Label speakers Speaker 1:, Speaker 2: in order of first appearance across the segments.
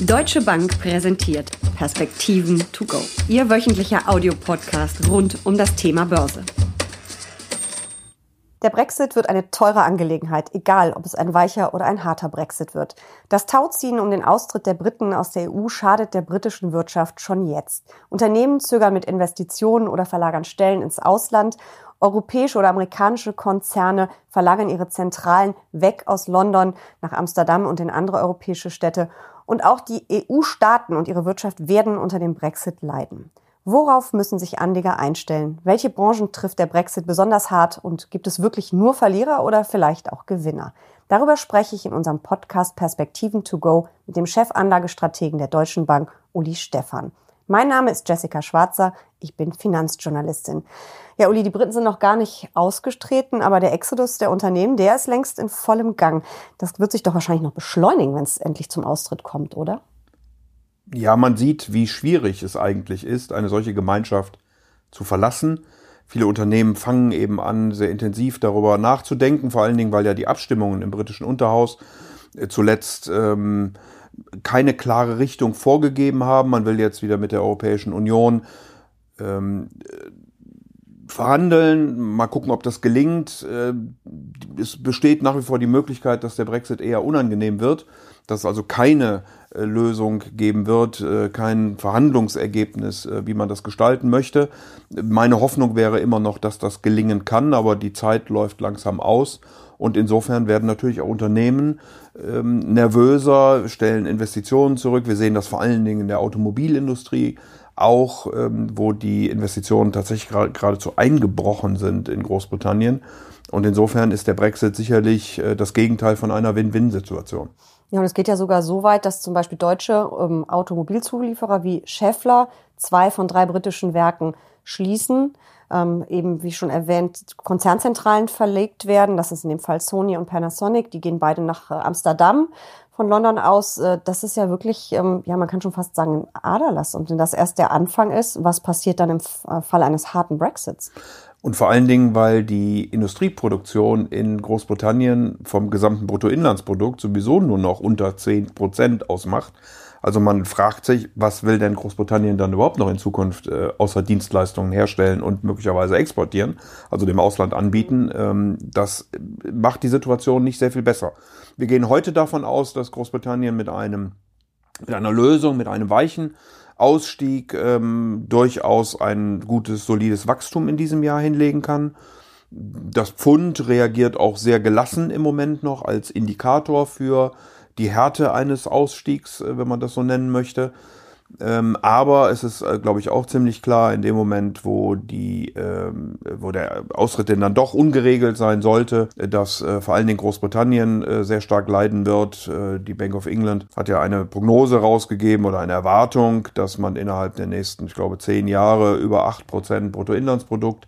Speaker 1: Deutsche Bank präsentiert Perspektiven to go. Ihr wöchentlicher Audiopodcast rund um das Thema Börse.
Speaker 2: Der Brexit wird eine teure Angelegenheit, egal ob es ein weicher oder ein harter Brexit wird. Das Tauziehen um den Austritt der Briten aus der EU schadet der britischen Wirtschaft schon jetzt. Unternehmen zögern mit Investitionen oder verlagern Stellen ins Ausland. Europäische oder amerikanische Konzerne verlagern ihre Zentralen weg aus London nach Amsterdam und in andere europäische Städte. Und auch die EU-Staaten und ihre Wirtschaft werden unter dem Brexit leiden. Worauf müssen sich Anleger einstellen? Welche Branchen trifft der Brexit besonders hart und gibt es wirklich nur Verlierer oder vielleicht auch Gewinner? Darüber spreche ich in unserem Podcast Perspektiven to go mit dem Chefanlagestrategen der Deutschen Bank, Uli Stephan. Mein Name ist Jessica Schwarzer, ich bin Finanzjournalistin. Ja, Uli, die Briten sind noch gar nicht ausgestreten, aber der Exodus der Unternehmen, der ist längst in vollem Gang. Das wird sich doch wahrscheinlich noch beschleunigen, wenn es endlich zum Austritt kommt, oder?
Speaker 3: ja, man sieht, wie schwierig es eigentlich ist, eine solche Gemeinschaft zu verlassen. Viele Unternehmen fangen eben an, sehr intensiv darüber nachzudenken, vor allen Dingen, weil ja die Abstimmungen im britischen Unterhaus äh, zuletzt ähm, keine klare Richtung vorgegeben haben. Man will jetzt wieder mit der Europäischen Union ähm, verhandeln, mal gucken, ob das gelingt. Äh, es besteht nach wie vor die Möglichkeit, dass der Brexit eher unangenehm wird, dass es also keine äh, Lösung geben wird, äh, kein Verhandlungsergebnis, wie man das gestalten möchte. Meine Hoffnung wäre immer noch, dass das gelingen kann, aber die Zeit läuft langsam aus. Und insofern werden natürlich auch Unternehmen ähm, nervöser, stellen Investitionen zurück. Wir sehen das vor allen Dingen in der Automobilindustrie auch, ähm, wo die Investitionen tatsächlich geradezu eingebrochen sind in Großbritannien. Und insofern ist der Brexit sicherlich äh, das Gegenteil von einer Win-Win-Situation.
Speaker 2: Ja, und es geht ja sogar so weit, dass zum Beispiel deutsche ähm, Automobilzulieferer wie Schaeffler zwei von drei britischen Werken schließen. Ähm, eben wie schon erwähnt, Konzernzentralen verlegt werden. Das ist in dem Fall Sony und Panasonic. Die gehen beide nach äh, Amsterdam von London aus, äh, das ist ja wirklich, ähm, ja, man kann schon fast sagen, ein Aderlass. Und wenn das erst der Anfang ist, was passiert dann im äh, Fall eines harten Brexits?
Speaker 3: Und vor allen Dingen, weil die Industrieproduktion in Großbritannien vom gesamten Bruttoinlandsprodukt sowieso nur noch unter 10 Prozent ausmacht. Also man fragt sich, was will denn Großbritannien dann überhaupt noch in Zukunft äh, außer Dienstleistungen herstellen und möglicherweise exportieren, also dem Ausland anbieten. Ähm, das macht die Situation nicht sehr viel besser. Wir gehen heute davon aus, dass Großbritannien mit einem mit einer Lösung, mit einem weichen Ausstieg ähm, durchaus ein gutes, solides Wachstum in diesem Jahr hinlegen kann. Das Pfund reagiert auch sehr gelassen im Moment noch als Indikator für die Härte eines Ausstiegs, äh, wenn man das so nennen möchte. Ähm, aber es ist, äh, glaube ich, auch ziemlich klar, in dem Moment, wo die, ähm, wo der Austritt denn dann doch ungeregelt sein sollte, dass äh, vor allen Dingen Großbritannien äh, sehr stark leiden wird. Äh, die Bank of England hat ja eine Prognose rausgegeben oder eine Erwartung, dass man innerhalb der nächsten, ich glaube, zehn Jahre über acht Prozent Bruttoinlandsprodukt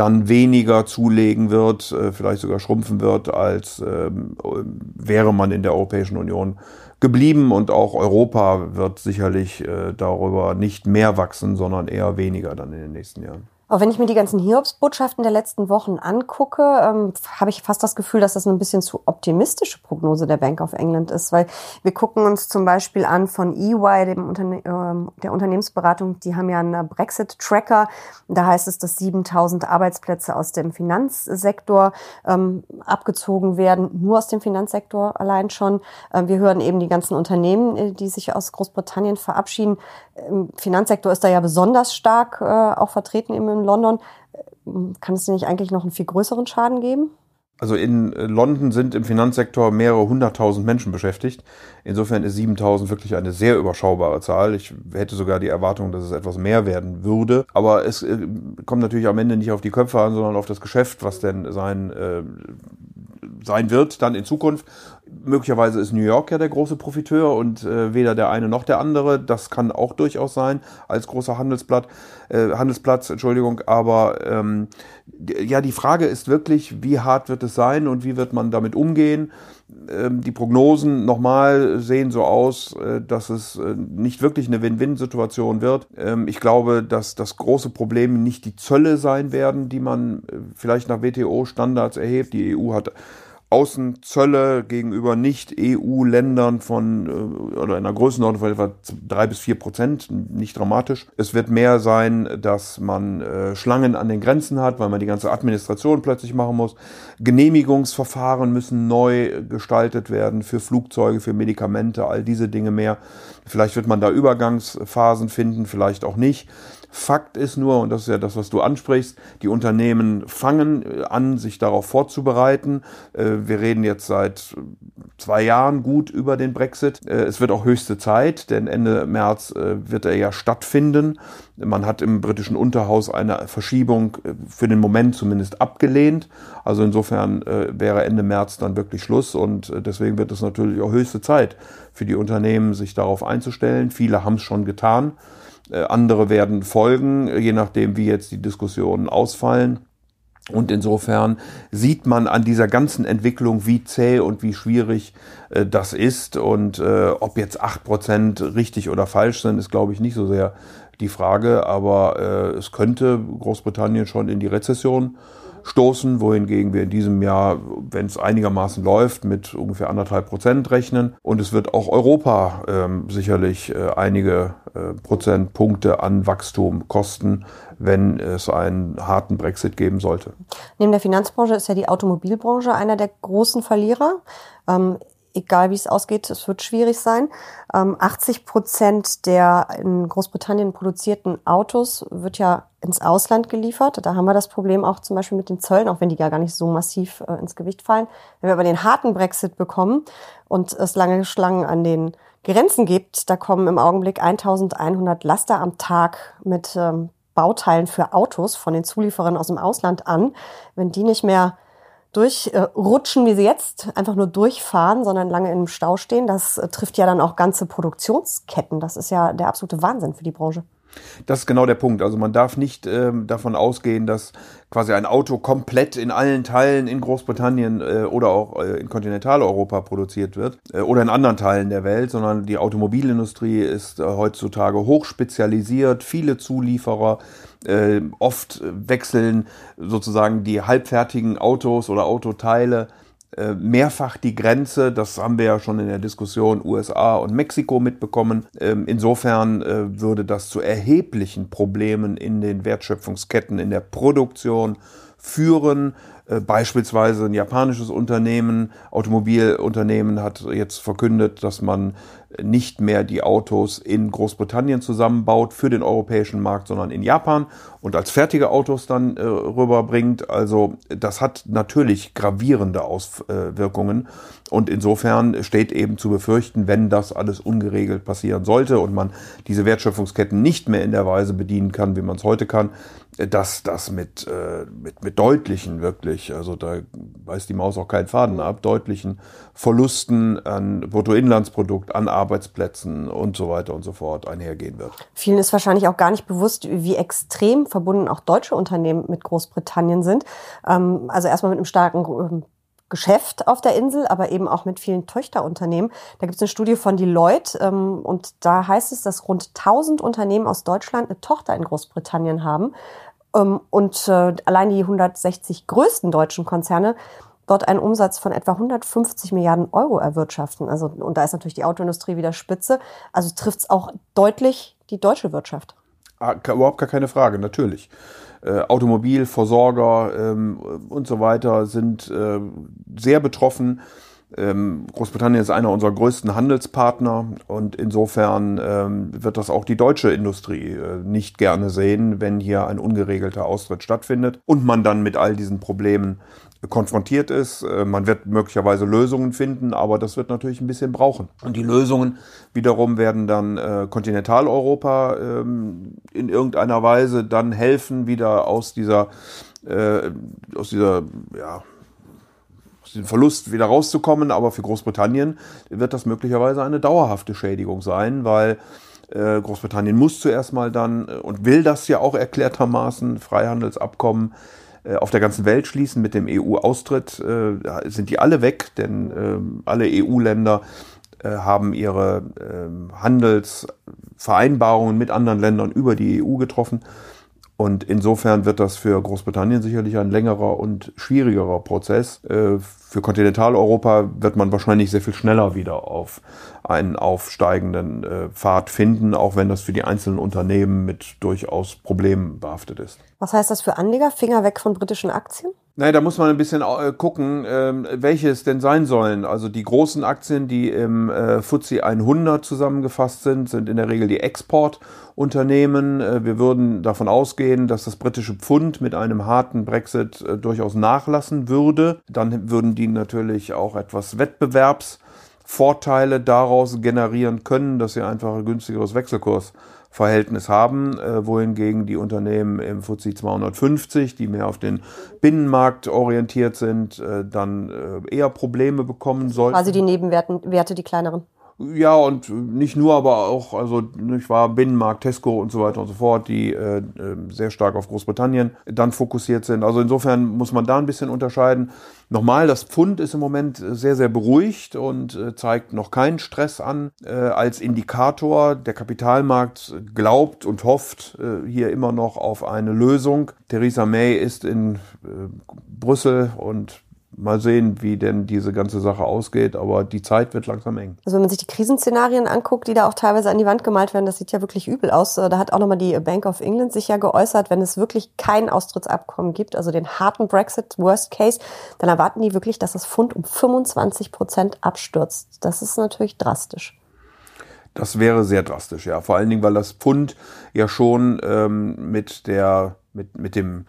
Speaker 3: dann weniger zulegen wird, äh, vielleicht sogar schrumpfen wird, als ähm, wäre man in der Europäischen Union geblieben. Und auch Europa wird sicherlich äh, darüber nicht mehr wachsen, sondern eher weniger dann in den nächsten Jahren.
Speaker 2: Aber wenn ich mir die ganzen Hiobsbotschaften der letzten Wochen angucke, ähm, habe ich fast das Gefühl, dass das ein bisschen zu optimistische Prognose der Bank of England ist, weil wir gucken uns zum Beispiel an von EY, dem Unterne ähm, der Unternehmensberatung, die haben ja einen Brexit-Tracker. Da heißt es, dass 7000 Arbeitsplätze aus dem Finanzsektor ähm, abgezogen werden, nur aus dem Finanzsektor allein schon. Äh, wir hören eben die ganzen Unternehmen, äh, die sich aus Großbritannien verabschieden. Im Finanzsektor ist da ja besonders stark äh, auch vertreten im London. Kann es nicht eigentlich noch einen viel größeren Schaden geben?
Speaker 3: Also in äh, London sind im Finanzsektor mehrere hunderttausend Menschen beschäftigt. Insofern ist 7000 wirklich eine sehr überschaubare Zahl. Ich hätte sogar die Erwartung, dass es etwas mehr werden würde. Aber es äh, kommt natürlich am Ende nicht auf die Köpfe an, sondern auf das Geschäft, was denn sein, äh, sein wird dann in Zukunft. Möglicherweise ist New York ja der große Profiteur und äh, weder der eine noch der andere. Das kann auch durchaus sein als großer Handelsblatt, äh, Handelsplatz, Entschuldigung. Aber ähm, ja, die Frage ist wirklich, wie hart wird es sein und wie wird man damit umgehen? Ähm, die Prognosen nochmal sehen so aus, äh, dass es äh, nicht wirklich eine Win-Win-Situation wird. Ähm, ich glaube, dass das große Problem nicht die Zölle sein werden, die man äh, vielleicht nach WTO-Standards erhebt. Die EU hat Außenzölle gegenüber Nicht-EU-Ländern von äh, oder einer Größenordnung von etwa drei bis vier Prozent, nicht dramatisch. Es wird mehr sein, dass man äh, Schlangen an den Grenzen hat, weil man die ganze Administration plötzlich machen muss. Genehmigungsverfahren müssen neu gestaltet werden für Flugzeuge, für Medikamente, all diese Dinge mehr. Vielleicht wird man da Übergangsphasen finden, vielleicht auch nicht. Fakt ist nur, und das ist ja das, was du ansprichst, die Unternehmen fangen äh, an, sich darauf vorzubereiten. Äh, wir reden jetzt seit zwei Jahren gut über den Brexit. Äh, es wird auch höchste Zeit, denn Ende März wird er ja stattfinden. Man hat im britischen Unterhaus eine Verschiebung für den Moment zumindest abgelehnt. Also insofern wäre Ende März dann wirklich Schluss und deswegen wird es natürlich auch höchste Zeit für die Unternehmen, sich darauf einzustellen. Viele haben es schon getan. Äh, andere werden folgen, je nachdem, wie jetzt die Diskussionen ausfallen. Und insofern sieht man an dieser ganzen Entwicklung, wie zäh und wie schwierig äh, das ist. Und äh, ob jetzt acht Prozent richtig oder falsch sind, ist, glaube ich, nicht so sehr die Frage. Aber äh, es könnte Großbritannien schon in die Rezession stoßen, wohingegen wir in diesem Jahr, wenn es einigermaßen läuft, mit ungefähr anderthalb Prozent rechnen. Und es wird auch Europa ähm, sicherlich äh, einige äh, Prozentpunkte an Wachstum kosten, wenn es einen harten Brexit geben sollte.
Speaker 2: Neben der Finanzbranche ist ja die Automobilbranche einer der großen Verlierer. Ähm, egal wie es ausgeht, es wird schwierig sein. 80 ähm, Prozent der in Großbritannien produzierten Autos wird ja ins Ausland geliefert. Da haben wir das Problem auch zum Beispiel mit den Zöllen, auch wenn die ja gar nicht so massiv äh, ins Gewicht fallen. Wenn wir aber den harten Brexit bekommen und es lange Schlangen an den Grenzen gibt, da kommen im Augenblick 1100 Laster am Tag mit ähm, Bauteilen für Autos von den Zulieferern aus dem Ausland an. Wenn die nicht mehr durchrutschen, wie sie jetzt einfach nur durchfahren, sondern lange im Stau stehen. Das äh, trifft ja dann auch ganze Produktionsketten. Das ist ja der absolute Wahnsinn für die Branche.
Speaker 3: Das ist genau der Punkt. Also man darf nicht ähm, davon ausgehen, dass quasi ein Auto komplett in allen Teilen in Großbritannien äh, oder auch äh, in Kontinentaleuropa produziert wird äh, oder in anderen Teilen der Welt, sondern die Automobilindustrie ist äh, heutzutage hochspezialisiert, viele Zulieferer, äh, oft wechseln sozusagen die halbfertigen Autos oder Autoteile mehrfach die Grenze. Das haben wir ja schon in der Diskussion USA und Mexiko mitbekommen. Ähm, insofern äh, würde das zu erheblichen Problemen in den Wertschöpfungsketten, in der Produktion führen. Äh, beispielsweise ein japanisches Unternehmen, Automobilunternehmen hat jetzt verkündet, dass man nicht mehr die Autos in Großbritannien zusammenbaut für den europäischen Markt, sondern in Japan und als fertige Autos dann äh, rüberbringt. Also das hat natürlich gravierende Auswirkungen und insofern steht eben zu befürchten, wenn das alles ungeregelt passieren sollte und man diese Wertschöpfungsketten nicht mehr in der Weise bedienen kann, wie man es heute kann, dass das mit, äh, mit, mit deutlichen wirklich, also da weiß die Maus auch keinen Faden ab, deutlichen Verlusten an Bruttoinlandsprodukt, an Arbeitsplätzen und so weiter und so fort einhergehen wird.
Speaker 2: Vielen ist wahrscheinlich auch gar nicht bewusst, wie extrem verbunden auch deutsche Unternehmen mit Großbritannien sind. Ähm, also erstmal mit einem starken ähm, Geschäft auf der Insel, aber eben auch mit vielen Töchterunternehmen. Da gibt es eine Studie von Deloitte ähm, und da heißt es, dass rund 1000 Unternehmen aus Deutschland eine Tochter in Großbritannien haben. Ähm, und äh, allein die 160 größten deutschen Konzerne dort einen Umsatz von etwa 150 Milliarden Euro erwirtschaften. Also, und da ist natürlich die Autoindustrie wieder Spitze. Also trifft es auch deutlich die deutsche Wirtschaft.
Speaker 3: Ah, überhaupt gar keine Frage, natürlich. Äh, Automobilversorger ähm, und so weiter sind äh, sehr betroffen. Ähm, Großbritannien ist einer unserer größten Handelspartner und insofern ähm, wird das auch die deutsche Industrie äh, nicht gerne sehen, wenn hier ein ungeregelter Austritt stattfindet und man dann mit all diesen Problemen konfrontiert ist. Äh, man wird möglicherweise Lösungen finden, aber das wird natürlich ein bisschen brauchen. Und die Lösungen wiederum werden dann äh, Kontinentaleuropa ähm, in irgendeiner Weise dann helfen, wieder aus dieser, aus dieser, ja, diesem Verlust wieder rauszukommen. Aber für Großbritannien wird das möglicherweise eine dauerhafte Schädigung sein, weil äh, Großbritannien muss zuerst mal dann äh, und will das ja auch erklärtermaßen Freihandelsabkommen äh, auf der ganzen Welt schließen mit dem EU-Austritt, sind die alle weg, denn äh, alle EU-Länder haben ihre äh, Handelsvereinbarungen mit anderen Ländern über die EU getroffen. Und insofern wird das für Großbritannien sicherlich ein längerer und schwierigerer Prozess. Äh, für Kontinentaleuropa wird man wahrscheinlich sehr viel schneller wieder auf einen aufsteigenden äh, Pfad finden, auch wenn das für die einzelnen Unternehmen mit durchaus Problemen behaftet ist.
Speaker 2: Was heißt das für Anleger? Finger weg von britischen Aktien?
Speaker 3: Nein, da muss man ein bisschen äh, gucken, ähm, welche es denn sein sollen. Also die großen Aktien, die im äh, FTSE 100 zusammengefasst sind, sind in der Regel die Exportunternehmen. Äh, wir würden davon ausgehen, dass das britische Pfund mit einem harten Brexit durchaus nachlassen würde. Dann würden die natürlich auch etwas Wettbewerbsvorteile daraus generieren können, dass sie einfach ein günstigeres Wechselkurs Verhältnis haben, äh, wohingegen die Unternehmen im FTSE 250, die mehr auf den Binnenmarkt orientiert sind, äh, dann äh, eher Probleme bekommen sollten.
Speaker 2: Quasi die Nebenwerte, die kleineren.
Speaker 3: Ja, und nicht nur, aber auch, also ich war Binnenmarkt, Tesco und so weiter und so fort, die äh, äh, sehr stark auf Großbritannien dann fokussiert sind. Also insofern muss man da ein bisschen unterscheiden. Nochmal, das Pfund ist im Moment sehr, sehr beruhigt und äh, zeigt noch keinen Stress an äh, als Indikator. Der Kapitalmarkt glaubt und hofft äh, hier immer noch auf eine Lösung. Theresa May ist in äh, Brüssel und mal sehen, wie denn diese ganze Sache ausgeht, aber die Zeit wird langsam eng.
Speaker 2: Also wenn man sich die Krisenszenarien anguckt, die da auch teilweise an die Wand gemalt werden, das sieht ja wirklich übel aus. Da hat auch nochmal die Bank of England sich ja geäußert, wenn es wirklich kein Austrittsabkommen gibt, also den harten Brexit, Worst Case, dann erwarten die wirklich, dass das Pfund um 25 Prozent abstürzt. Das ist natürlich drastisch.
Speaker 3: Das wäre sehr drastisch, ja. Vor allen Dingen, weil das Pfund ja schon ähm, mit der mit, mit dem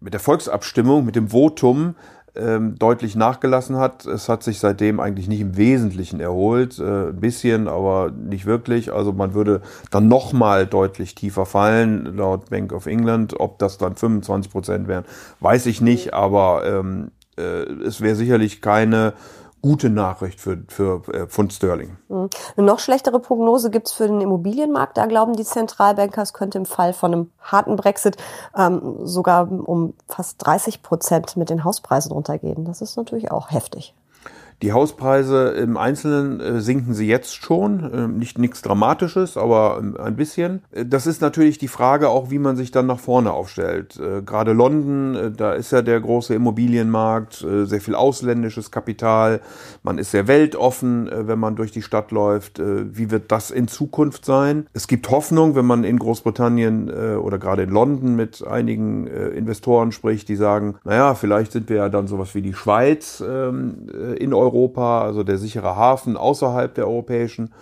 Speaker 3: mit der Volksabstimmung, mit dem Votum ähm, deutlich nachgelassen hat. Es hat sich seitdem eigentlich nicht im Wesentlichen erholt, äh, ein bisschen, aber nicht wirklich. Also man würde dann nochmal deutlich tiefer fallen, laut Bank of England. Ob das dann 25 Prozent wären, weiß ich nicht, aber ähm, äh, es wäre sicherlich keine gute Nachricht für, für äh, Pfund Sterling.
Speaker 2: Mhm. Eine noch schlechtere Prognose gibt's für den Immobilienmarkt. Da glauben die Zentralbankers, könnte im Fall von einem harten Brexit ähm, sogar um fast 30 Prozent mit den Hauspreisen runtergehen. Das ist natürlich auch heftig.
Speaker 3: Die Hauspreise im Einzelnen äh, sinken sie jetzt schon. Äh, nicht nichts Dramatisches, aber ähm, ein bisschen. Äh, das ist natürlich die Frage auch, wie man sich dann nach vorne aufstellt. Äh, gerade London, da ist ja der große Immobilienmarkt, sehr viel ausländisches Kapital. Man ist sehr weltoffen, wenn man durch die Stadt läuft. wie wird das in Zukunft sein? Es gibt Hoffnung, wenn man in Großbritannien oder gerade in London mit einigen Investoren spricht, die sagen, naja, vielleicht sind wir ja dann sowas wie die Schweiz ähm, in Europa Europa, also der sichere Hafen außerhalb der Europäischen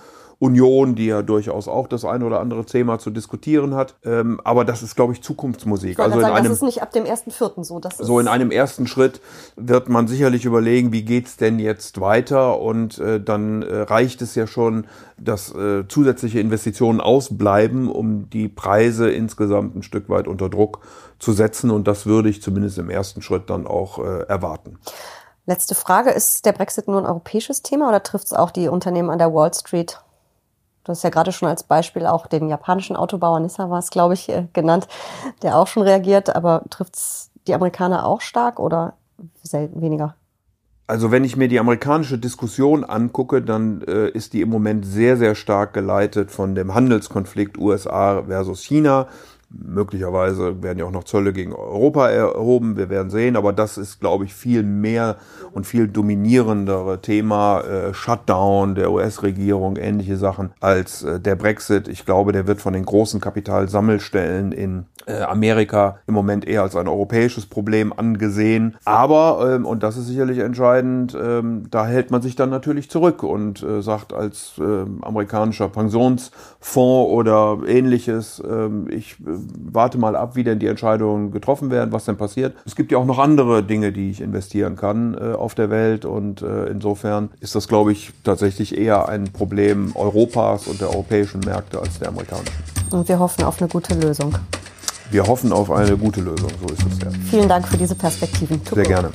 Speaker 3: Union, die ja durchaus auch das eine oder andere Thema zu diskutieren hat. Ähm, aber das ist, glaube ich, Zukunftsmusik.
Speaker 2: Ich also in sagen, einem, das ist nicht ab dem ersten Vierten so. Das
Speaker 3: so in einem ersten Schritt wird man sicherlich überlegen, wie geht's denn jetzt weiter? Und äh, dann äh, reicht es ja schon, dass äh, zusätzliche Investitionen ausbleiben, um die Preise insgesamt ein Stück weit unter Druck zu setzen. Und das würde ich zumindest im ersten Schritt dann auch erwarten.
Speaker 2: Letzte Frage, ist der Brexit nur ein europäisches Thema oder trifft es auch die Unternehmen an der Wall Street? Du hast ja gerade schon als Beispiel auch den japanischen Autobauer Nissan war es, glaube ich, äh, genannt, der auch schon reagiert, aber trifft es die Amerikaner auch stark oder selten weniger?
Speaker 3: Also wenn ich mir die amerikanische Diskussion angucke, dann äh, ist die im Moment sehr, sehr stark geleitet von dem Handelskonflikt USA versus China. Möglicherweise werden ja auch noch Zölle gegen Europa erhoben, wir werden sehen, aber das ist, glaube ich, viel mehr und viel dominierendere Thema, äh, Shutdown der US-Regierung, ähnliche Sachen, als äh, der Brexit. Ich glaube, der wird von den großen Kapitalsammelstellen in äh, Amerika im Moment eher als ein europäisches Problem angesehen. Aber, ähm, und das ist sicherlich entscheidend, ähm, da hält man sich dann natürlich zurück und äh, sagt als äh, amerikanischer Pensionsfonds oder ähnliches, ähm, ich äh, warte mal ab, wie denn die Entscheidungen getroffen werden, was denn passiert. Es gibt ja auch noch andere Dinge, die ich investieren kann äh, auf der Welt und äh, insofern ist das, glaube ich, tatsächlich eher ein Problem Europas und der europäischen Märkte als der amerikanischen.
Speaker 2: Und wir hoffen auf eine gute Lösung.
Speaker 3: Wir hoffen auf eine gute Lösung, so ist es ja.
Speaker 2: Vielen Dank für diese Perspektiven.
Speaker 3: Sehr gerne.